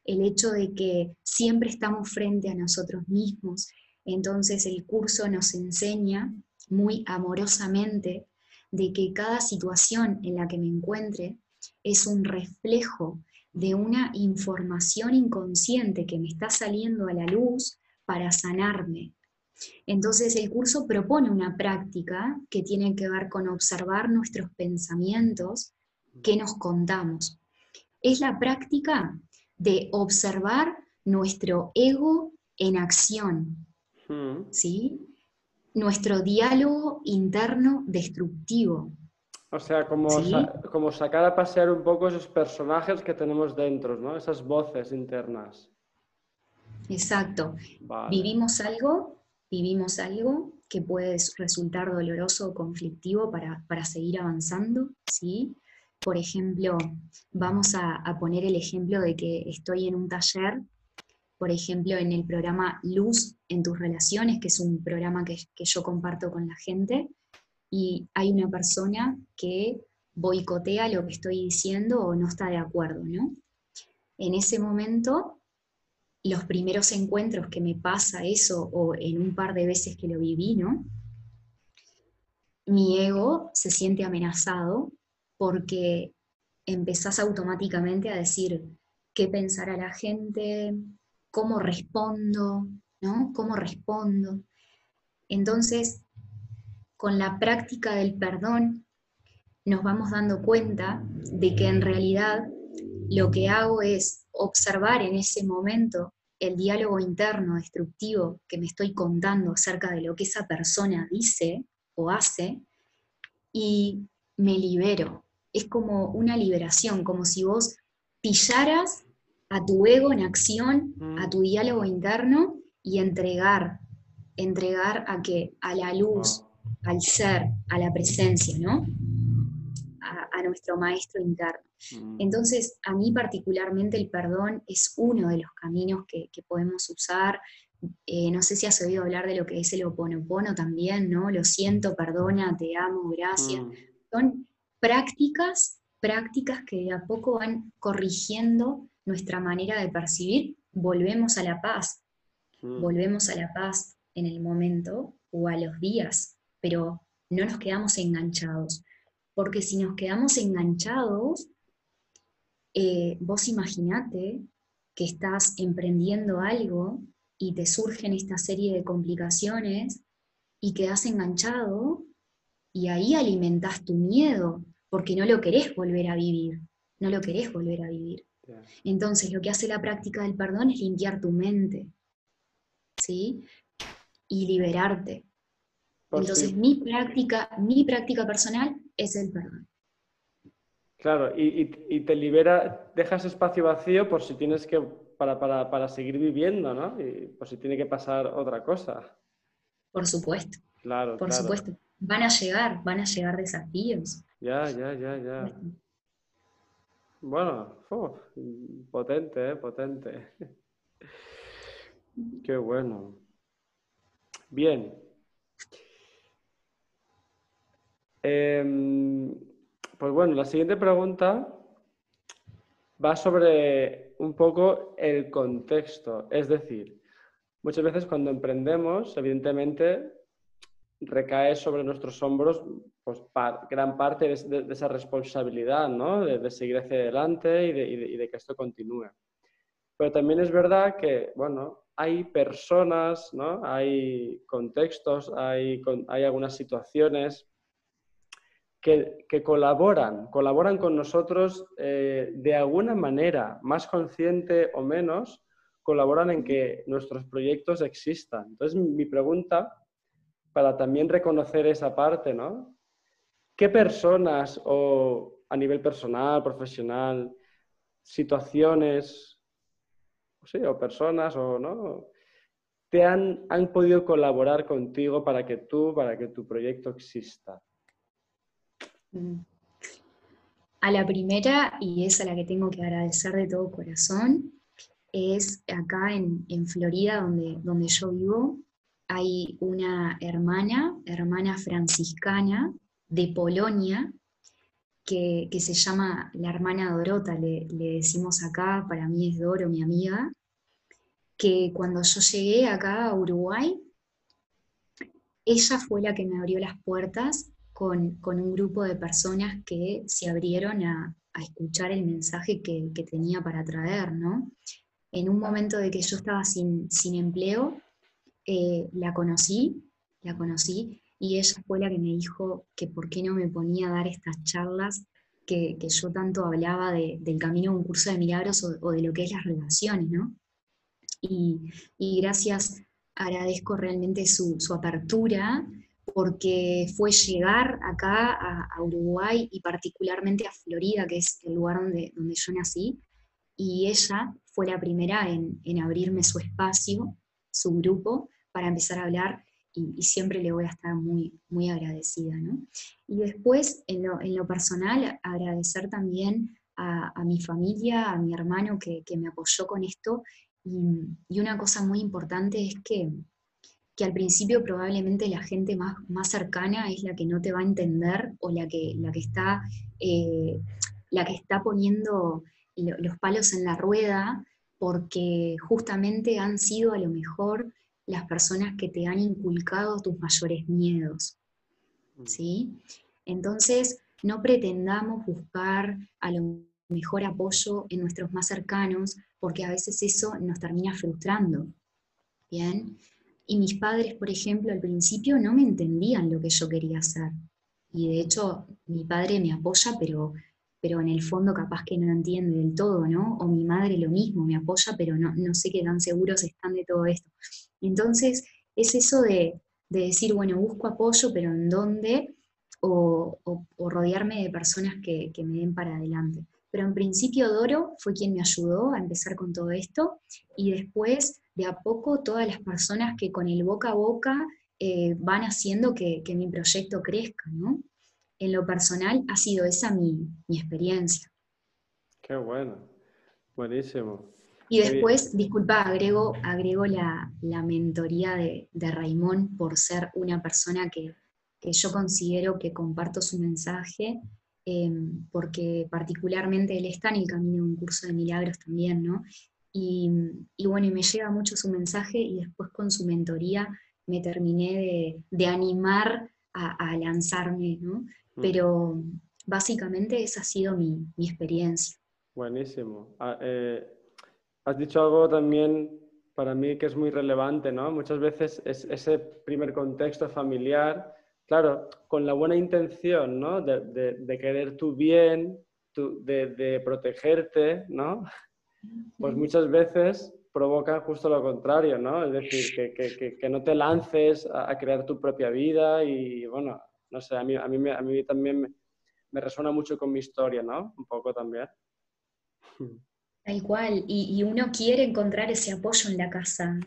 B: El hecho de que siempre estamos frente a nosotros mismos, entonces el curso nos enseña muy amorosamente de que cada situación en la que me encuentre es un reflejo de una información inconsciente que me está saliendo a la luz para sanarme. Entonces el curso propone una práctica que tiene que ver con observar nuestros pensamientos que nos contamos. Es la práctica de observar nuestro ego en acción,
A: Mm.
B: ¿sí? Nuestro diálogo interno destructivo.
A: O sea, como,
B: Sí.
A: sa- como sacar a pasear un poco esos personajes que tenemos dentro, ¿no? Esas voces internas.
B: Exacto.
A: Vale.
B: Vivimos algo, vivimos algo que puede resultar doloroso o conflictivo para, para seguir avanzando, ¿sí? Por ejemplo, vamos a, a poner el ejemplo de que estoy en un taller, por ejemplo, en el programa Luz en tus relaciones, que es un programa que, que yo comparto con la gente, y hay una persona que boicotea lo que estoy diciendo o no está de acuerdo, ¿no? En ese momento los primeros encuentros que me pasa eso, o en un par de veces que lo viví, ¿no? Mi ego se siente amenazado porque empezás automáticamente a decir qué pensará la gente, cómo respondo, ¿no? ¿Cómo respondo? Entonces, con la práctica del perdón, nos vamos dando cuenta de que en realidad lo que hago es observar en ese momento el diálogo interno destructivo que me estoy contando acerca de lo que esa persona dice o hace y me libero. Es como una liberación, como si vos pillaras a tu ego en acción, a tu diálogo interno y entregar, entregar a que a la luz, al ser, a la presencia, ¿no? A, nuestro maestro interno.
A: Mm.
B: Entonces, a mí particularmente el perdón es uno de los caminos que, que podemos usar. Eh, no sé si has oído hablar de lo que es el oponopono también, ¿no? Lo siento, perdona, te amo, gracias.
A: Mm.
B: Son prácticas, prácticas que de a poco van corrigiendo nuestra manera de percibir. Volvemos a la paz,
A: Mm.
B: volvemos a la paz en el momento o a los días, pero no nos quedamos enganchados. Porque si nos quedamos enganchados, eh, vos imaginate que estás emprendiendo algo y te surgen esta serie de complicaciones y quedás enganchado y ahí alimentás tu miedo porque no lo querés volver a vivir, no lo querés volver a vivir. Entonces lo que hace la práctica del perdón es limpiar tu mente, ¿sí? Y liberarte. Entonces mi práctica, mi práctica personal es el perdón.
A: Claro, y, y- y te libera, dejas espacio vacío por si tienes que, para, para, para seguir viviendo, ¿no? Y por si tiene que pasar otra cosa.
B: Por supuesto,
A: Claro,
B: por
A: claro.
B: supuesto. Van a llegar, van a llegar desafíos.
A: Ya, ya, ya, ya. Bueno, potente, ¿eh? Potente. [LAUGHS] Qué bueno. Bien. Em, pues bueno, la siguiente pregunta va sobre un poco el contexto. Es decir, muchas veces cuando emprendemos, evidentemente, recae sobre nuestros hombros pues, gran parte de, esa responsabilidad, ¿no? De, seguir hacia adelante y de, y de- que esto continúe. Pero también es verdad que, bueno, hay personas, ¿no? Hay contextos, hay, hay algunas situaciones que, colaboran, colaboran con nosotros eh, de alguna manera, más consciente o menos, colaboran en que nuestros proyectos existan. Entonces, mi pregunta, para también reconocer esa parte, ¿no? ¿Qué personas o a nivel personal, profesional, situaciones, o personas o no, te han, han podido colaborar contigo para que tú, para que tu proyecto exista?
B: A la primera, y es a la que tengo que agradecer de todo corazón, es acá en, Florida, donde, donde yo vivo, hay una hermana, hermana franciscana de Polonia, que, se llama la hermana Dorota, le, le, decimos acá, para mí es Doro, mi amiga, que cuando yo llegué acá a Uruguay, ella fue la que me abrió las puertas con, un grupo de personas que se abrieron a, escuchar el mensaje que, tenía para traer, ¿no? En un momento de que yo estaba sin, empleo, eh, la conocí, la conocí, y ella fue la que me dijo que por qué no me ponía a dar estas charlas que, yo tanto hablaba del camino de un curso de milagros o, de lo que es las relaciones, ¿no? Y, gracias, agradezco realmente su, su apertura porque fue llegar acá a, Uruguay y particularmente a Florida, que es el lugar donde, donde yo nací, y ella fue la primera en, abrirme su espacio, su grupo, para empezar a hablar y, siempre le voy a estar muy, muy agradecida. Y después, en lo, personal, agradecer también a, mi familia, a mi hermano que, me apoyó con esto. y, una cosa muy importante es que que al principio probablemente la gente más, más cercana es la que no te va a entender o la que, la que, está, eh, la que está poniendo los palos en la rueda porque justamente han sido a lo mejor las personas que te han inculcado tus mayores miedos. Mm. ¿sí? Entonces, no pretendamos buscar a lo mejor apoyo en nuestros más cercanos, porque a veces eso nos termina frustrando. Bien, y mis padres, por ejemplo, al principio no me entendían lo que yo quería hacer. Y de hecho, mi padre me apoya, pero, pero en el fondo capaz que no entiende del todo, ¿no? O mi madre lo mismo, me apoya, pero no, no sé qué tan seguros están de todo esto. Entonces, es eso de, decir, bueno, busco apoyo, pero ¿en dónde? O, rodearme de personas que, que me den para adelante. Pero en principio Doro fue quien me ayudó a empezar con todo esto y después de a poco todas las personas que con el boca a boca eh, van haciendo que, mi proyecto crezca, ¿no? En lo personal ha sido esa mi, experiencia.
A: Qué bueno, buenísimo.
B: Y después, disculpa, agrego, agrego la, mentoría de, de Raimón por ser una persona que, yo considero que comparto su mensaje, em, porque particularmente él está en el camino de un curso de milagros también, ¿no? Y, bueno, y me llega mucho su mensaje y después con su mentoría me terminé de, animar a, lanzarme, ¿no? Mm. Pero básicamente esa ha sido mi, experiencia.
A: Buenísimo. Ah, eh, has dicho algo también para mí que es muy relevante, ¿no? Muchas veces es ese primer contexto familiar, claro, con la buena intención, ¿no? De, querer tu bien, de, de, protegerte, ¿no? pues muchas veces provocan justo lo contrario, ¿no? Es decir, que, no te lances a, crear tu propia vida y, bueno, no sé, a mí, a mí, a mí también me, resuena mucho con mi historia, ¿no? Un poco también.
B: Tal cual, y, uno quiere encontrar ese apoyo en la casa.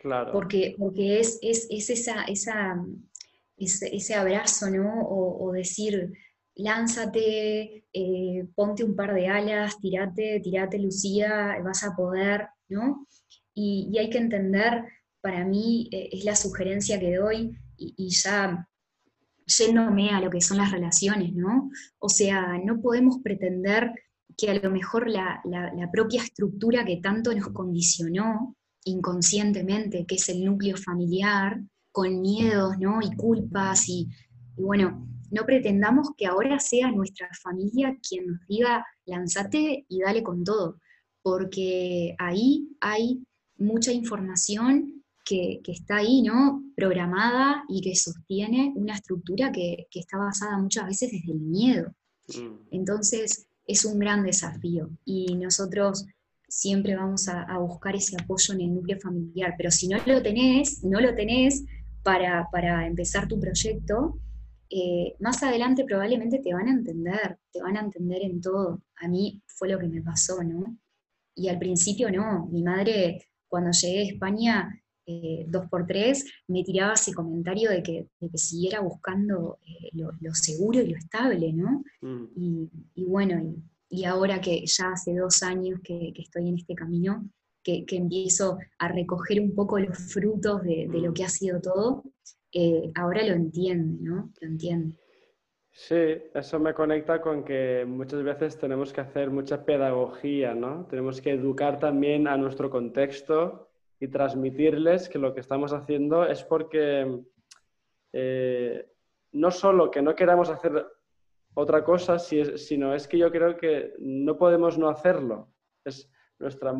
A: Claro.
B: Porque, porque es, es, esa, esa, ese, abrazo, ¿no? o decir, lánzate, eh, ponte un par de alas, tirate, tirate Lucía, vas a poder, ¿no? Y, hay que entender, para mí eh, es la sugerencia que doy, y, ya yéndome a lo que son las relaciones, ¿no? O sea, no podemos pretender que a lo mejor la, propia estructura que tanto nos condicionó inconscientemente, que es el núcleo familiar, con miedos, ¿no? Y culpas, y, y bueno, no pretendamos que ahora sea nuestra familia quien nos diga, lánzate y dale con todo, porque ahí hay mucha información que, está ahí, ¿no? Programada y que sostiene una estructura que, está basada muchas veces desde el miedo. Mm. Entonces, es un gran desafío y nosotros siempre vamos a, buscar ese apoyo en el núcleo familiar, pero si no lo tenés, no lo tenés para, para empezar tu proyecto, eh, más adelante probablemente te van a entender, te van a entender en todo. A mí fue lo que me pasó, ¿no? Y al principio no, mi madre cuando llegué a España eh, dos por tres, me tiraba ese comentario de que, siguiera buscando eh, lo, seguro y lo estable, ¿no? Mm. Y, bueno, y, ahora que ya hace dos años que, estoy en este camino, que, empiezo a recoger un poco los frutos de, lo que ha sido todo, eh, ahora lo entiende, ¿no? Lo entiende.
A: Sí, eso me conecta con que muchas veces tenemos que hacer mucha pedagogía, ¿no? Tenemos que educar también a nuestro contexto y transmitirles que lo que estamos haciendo es porque eh, no solo que no queramos hacer otra cosa, sino es que yo creo que no podemos no hacerlo. Es nuestra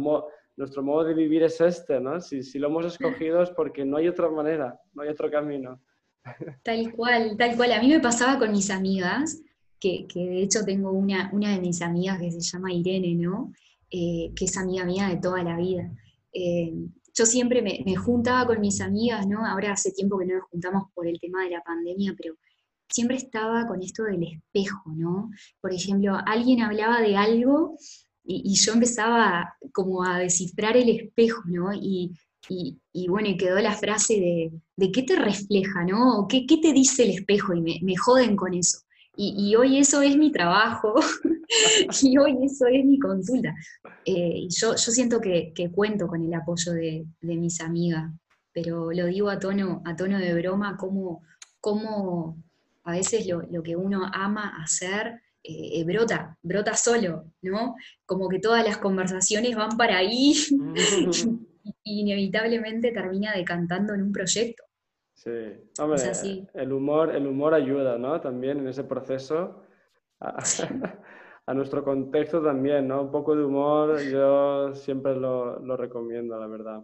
A: nuestro modo de vivir es este, ¿no? Si, si lo hemos escogido es porque no hay otra manera, no hay otro camino. [LAUGHS]
B: Tal cual, tal cual. A mí me pasaba con mis amigas, que, que de hecho tengo una, una, de mis amigas que se llama Irene, ¿no? Eh, que es amiga mía de toda la vida. Eh, yo siempre me, juntaba con mis amigas, ¿no? Ahora hace tiempo que no nos juntamos por el tema de la pandemia, pero siempre estaba con esto del espejo, ¿no? Por ejemplo, alguien hablaba de algo y, yo empezaba como a descifrar el espejo, ¿no? Y, bueno, y quedó la frase de, de qué te refleja, ¿no? ¿Qué, ¿Qué, te dice el espejo? Y me, me joden con eso. Y, hoy eso es mi trabajo, [LAUGHS] y hoy eso es mi consulta. Eh, yo, yo siento que, cuento con el apoyo de, mis amigas, pero lo digo a tono, a tono de broma, como, como a veces lo, que uno ama hacer eh, brota, brota solo, ¿no? Como que todas las conversaciones van para ahí [LAUGHS] y inevitablemente termina decantando en un proyecto.
A: Sí, hombre, el, humor, el humor ayuda, ¿no? También en ese proceso. [LAUGHS] A, nuestro contexto también, ¿no? Un poco de humor yo siempre lo, lo recomiendo, la verdad.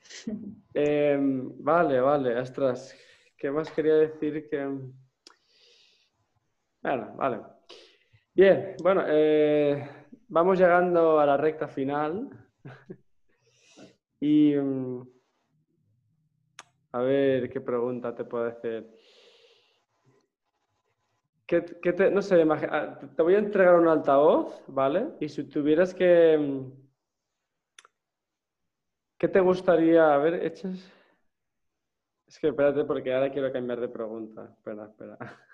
A: [LAUGHS] Em, vale, vale, ostras, ¿qué más quería decir que... Bueno, vale. Bien, bueno, eh, vamos llegando a la recta final. [LAUGHS] y... Mm, a ver, ¿qué pregunta te puedo hacer? ¿Qué, te, no sé, ah, te voy a entregar un altavoz, ¿vale? Y si tuvieras que... Mm, ¿Qué te gustaría? A ver, echas... Es que espérate porque ahora quiero cambiar de pregunta. Espera, espera. [LAUGHS]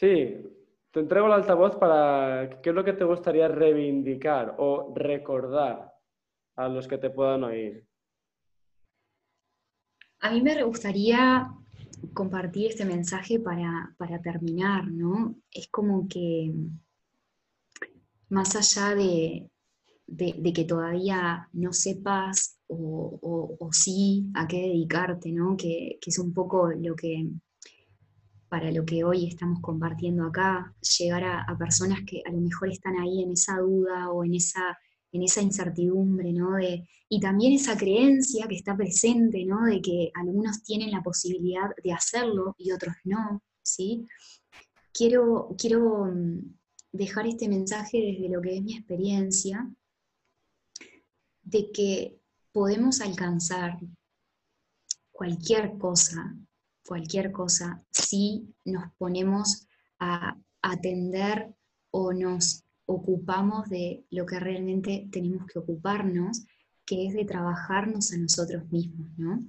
A: Sí, te entrego el altavoz para... ¿Qué es lo que te gustaría reivindicar o recordar a los que te puedan oír?
B: A mí me gustaría compartir este mensaje para, terminar, ¿no? Es como que más allá de, que todavía no sepas o, sí a qué dedicarte, ¿no? Que, que, es un poco lo que, para lo que hoy estamos compartiendo acá, llegar a, personas que a lo mejor están ahí en esa duda o en esa en esa incertidumbre, ¿no? De, y también esa creencia que está presente, ¿no? De que algunos tienen la posibilidad de hacerlo y otros no, ¿sí? Quiero, quiero mm, dejar este mensaje desde lo que es mi experiencia, de que podemos alcanzar cualquier cosa, cualquier cosa, si nos ponemos a atender o nos ocupamos de lo que realmente tenemos que ocuparnos, que es de trabajarnos a nosotros mismos, ¿no?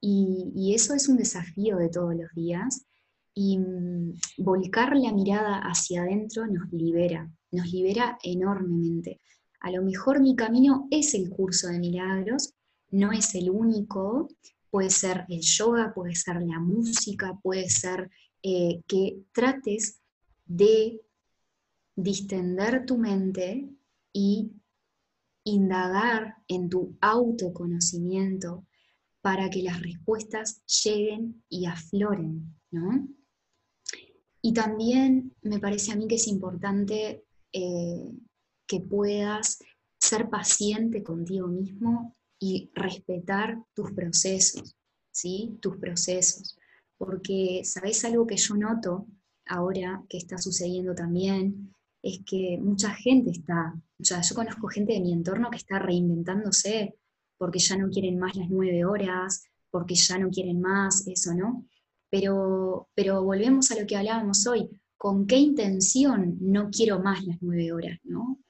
B: Y, eso es un desafío de todos los días y mm, volcar la mirada hacia adentro nos libera, nos libera enormemente. A lo mejor mi camino es el curso de milagros, no es el único, puede ser el yoga, puede ser la música, puede ser eh, que trates de distender tu mente y indagar en tu autoconocimiento para que las respuestas lleguen y afloren, ¿no? Y también me parece a mí que es importante eh, que puedas ser paciente contigo mismo y respetar tus procesos, ¿sí? Tus procesos. Porque, ¿sabes algo que yo noto ahora que está sucediendo también? Es que mucha gente está, o sea, yo conozco gente de mi entorno que está reinventándose porque ya no quieren más las nueve horas, porque ya no quieren más eso, ¿no? Pero, pero volvemos a lo que hablábamos hoy, ¿con qué intención no quiero más las nueve horas, ¿no?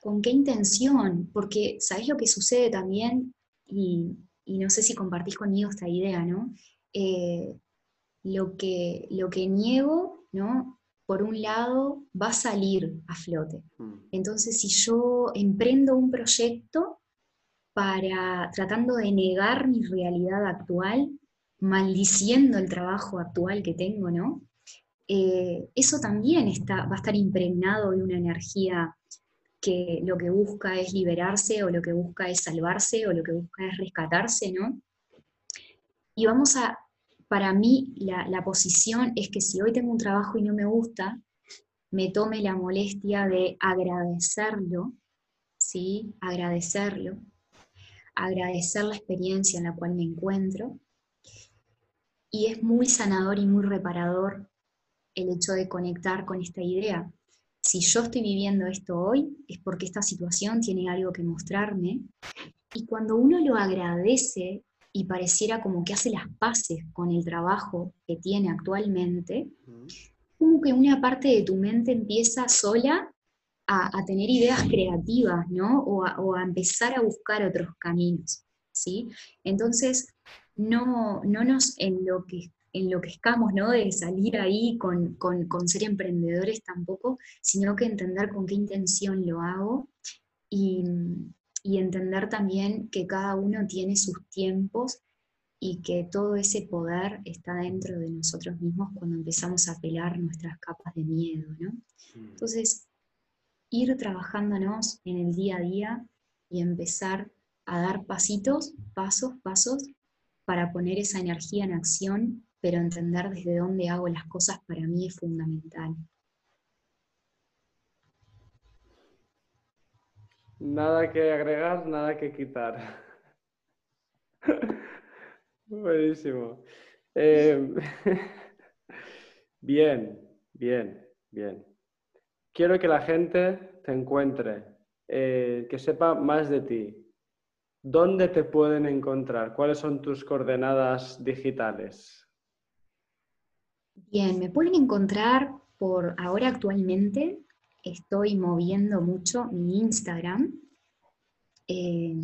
B: ¿Con qué intención? Porque, ¿sabes lo que sucede también? Y, no sé si compartís conmigo esta idea, ¿no? Eh, lo, que, lo que niego, ¿no? Por un lado, va a salir a flote. Mm. Entonces, si yo emprendo un proyecto para tratando de negar mi realidad actual, maldiciendo el trabajo actual que tengo, ¿no? Eh, eso también está, va a estar impregnado de una energía que lo que busca es liberarse o lo que busca es salvarse o lo que busca es rescatarse, ¿no? Y vamos a, para mí la, la posición es que si hoy tengo un trabajo y no me gusta, me tome la molestia de agradecerlo, ¿sí? Agradecerlo, agradecer la experiencia en la cual me encuentro. Y es muy sanador y muy reparador el hecho de conectar con esta idea. Si yo estoy viviendo esto hoy, es porque esta situación tiene algo que mostrarme. Y cuando uno lo agradece y pareciera como que hace las paces con el trabajo que tiene actualmente, como que una parte de tu mente empieza sola a, tener ideas creativas, ¿no? O a, empezar a buscar otros caminos, ¿sí? Entonces, no, no nos en lo que enloquezcamos, ¿no? De salir ahí con, ser emprendedores tampoco, sino que entender con qué intención lo hago y, y entender también que cada uno tiene sus tiempos y que todo ese poder está dentro de nosotros mismos cuando empezamos a pelar nuestras capas de miedo, ¿no? Mm. Entonces, ir trabajándonos en el día a día y empezar a dar pasitos, pasos, pasos, para poner esa energía en acción, pero entender desde dónde hago las cosas para mí es fundamental.
A: Nada que agregar, nada que quitar. [LAUGHS] Buenísimo. Eh, [LAUGHS] bien, bien, bien quiero que la gente te encuentre, eh, que sepa más de ti. ¿Dónde te pueden encontrar? ¿Cuáles son tus coordenadas digitales?
B: Bien, me pueden encontrar por ahora actualmente. Estoy moviendo mucho mi Instagram, eh,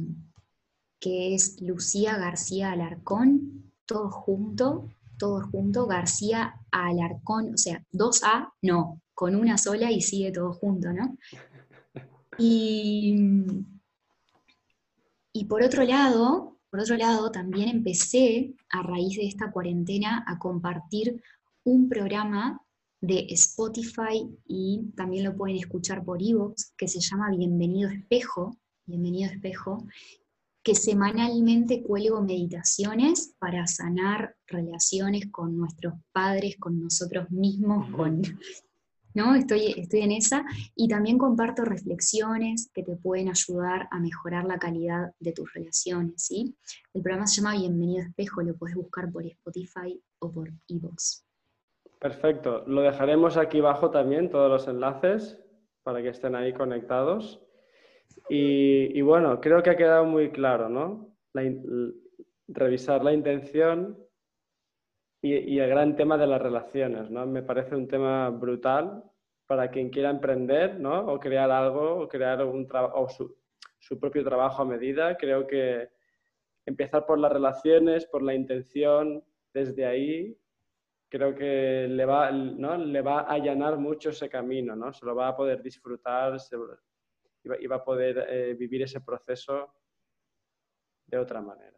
B: que es Lucía García Alarcón, todo junto, todo junto, García Alarcón, o sea, 2A, no, con una sola y sigue todo junto, ¿no? Y, y por otro lado, por otro lado, también empecé a raíz de esta cuarentena a compartir un programa de Spotify y también lo pueden escuchar por Evox, que se llama Bienvenido Espejo, Bienvenido Espejo, que semanalmente cuelgo meditaciones para sanar relaciones con nuestros padres, con nosotros mismos, con ¿no? Estoy, estoy en esa y también comparto reflexiones que te pueden ayudar a mejorar la calidad de tus relaciones, ¿sí? El programa se llama Bienvenido Espejo, lo puedes buscar por Spotify o por Evox.
A: Perfecto, lo dejaremos aquí abajo también, todos los enlaces, para que estén ahí conectados. Y, bueno, creo que ha quedado muy claro, ¿no? revisar la intención y, el gran tema de las relaciones, ¿no? Me parece un tema brutal para quien quiera emprender, ¿no? O crear algo, o crear un o su, su propio trabajo a medida. Creo que empezar por las relaciones, por la intención, desde ahí, creo que le va, ¿no? le va a allanar mucho ese camino, ¿no? Se lo va a poder disfrutar y, va, a poder eh, vivir ese proceso de otra manera.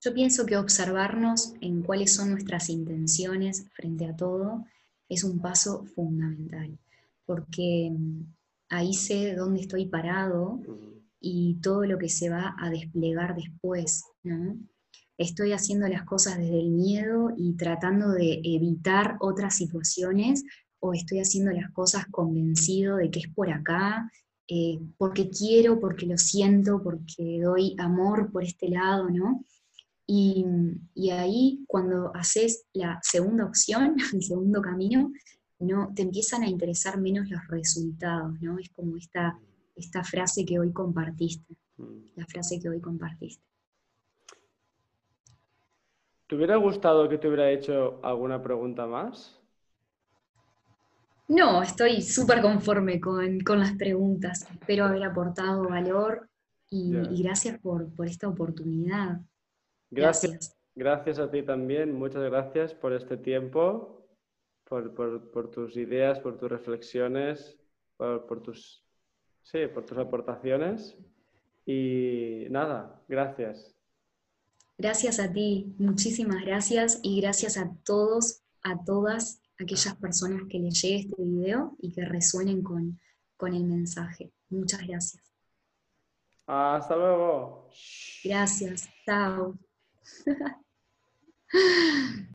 B: Yo pienso que observarnos en cuáles son nuestras intenciones frente a todo es un paso fundamental, porque mm, ahí sé dónde estoy parado y todo lo que se va a desplegar después. Estoy haciendo las cosas desde el miedo y tratando de evitar otras situaciones o estoy haciendo las cosas convencido de que es por acá eh, porque quiero, porque lo siento, porque doy amor por este lado, ¿no? Y, y, ahí cuando haces la segunda opción, [LAUGHS] el segundo camino, no, te empiezan a interesar menos los resultados, ¿no? Es como esta, esta frase que hoy compartiste, mm. la frase que hoy compartiste.
A: ¿Te hubiera gustado que te hubiera hecho alguna pregunta más?
B: No, estoy súper conforme con, las preguntas. Espero haber aportado valor y, gracias por, esta oportunidad.
A: Gracias. gracias. a ti también. Muchas gracias por este tiempo por, tus ideas, por tus reflexiones, por, tus, sí, por tus aportaciones. Y nada, gracias.
B: Gracias a ti, muchísimas gracias y gracias a todos, a todas aquellas personas que les llegue este video y que resuenen con, con el mensaje. Muchas gracias.
A: Hasta luego.
B: Gracias. Chao. [LAUGHS]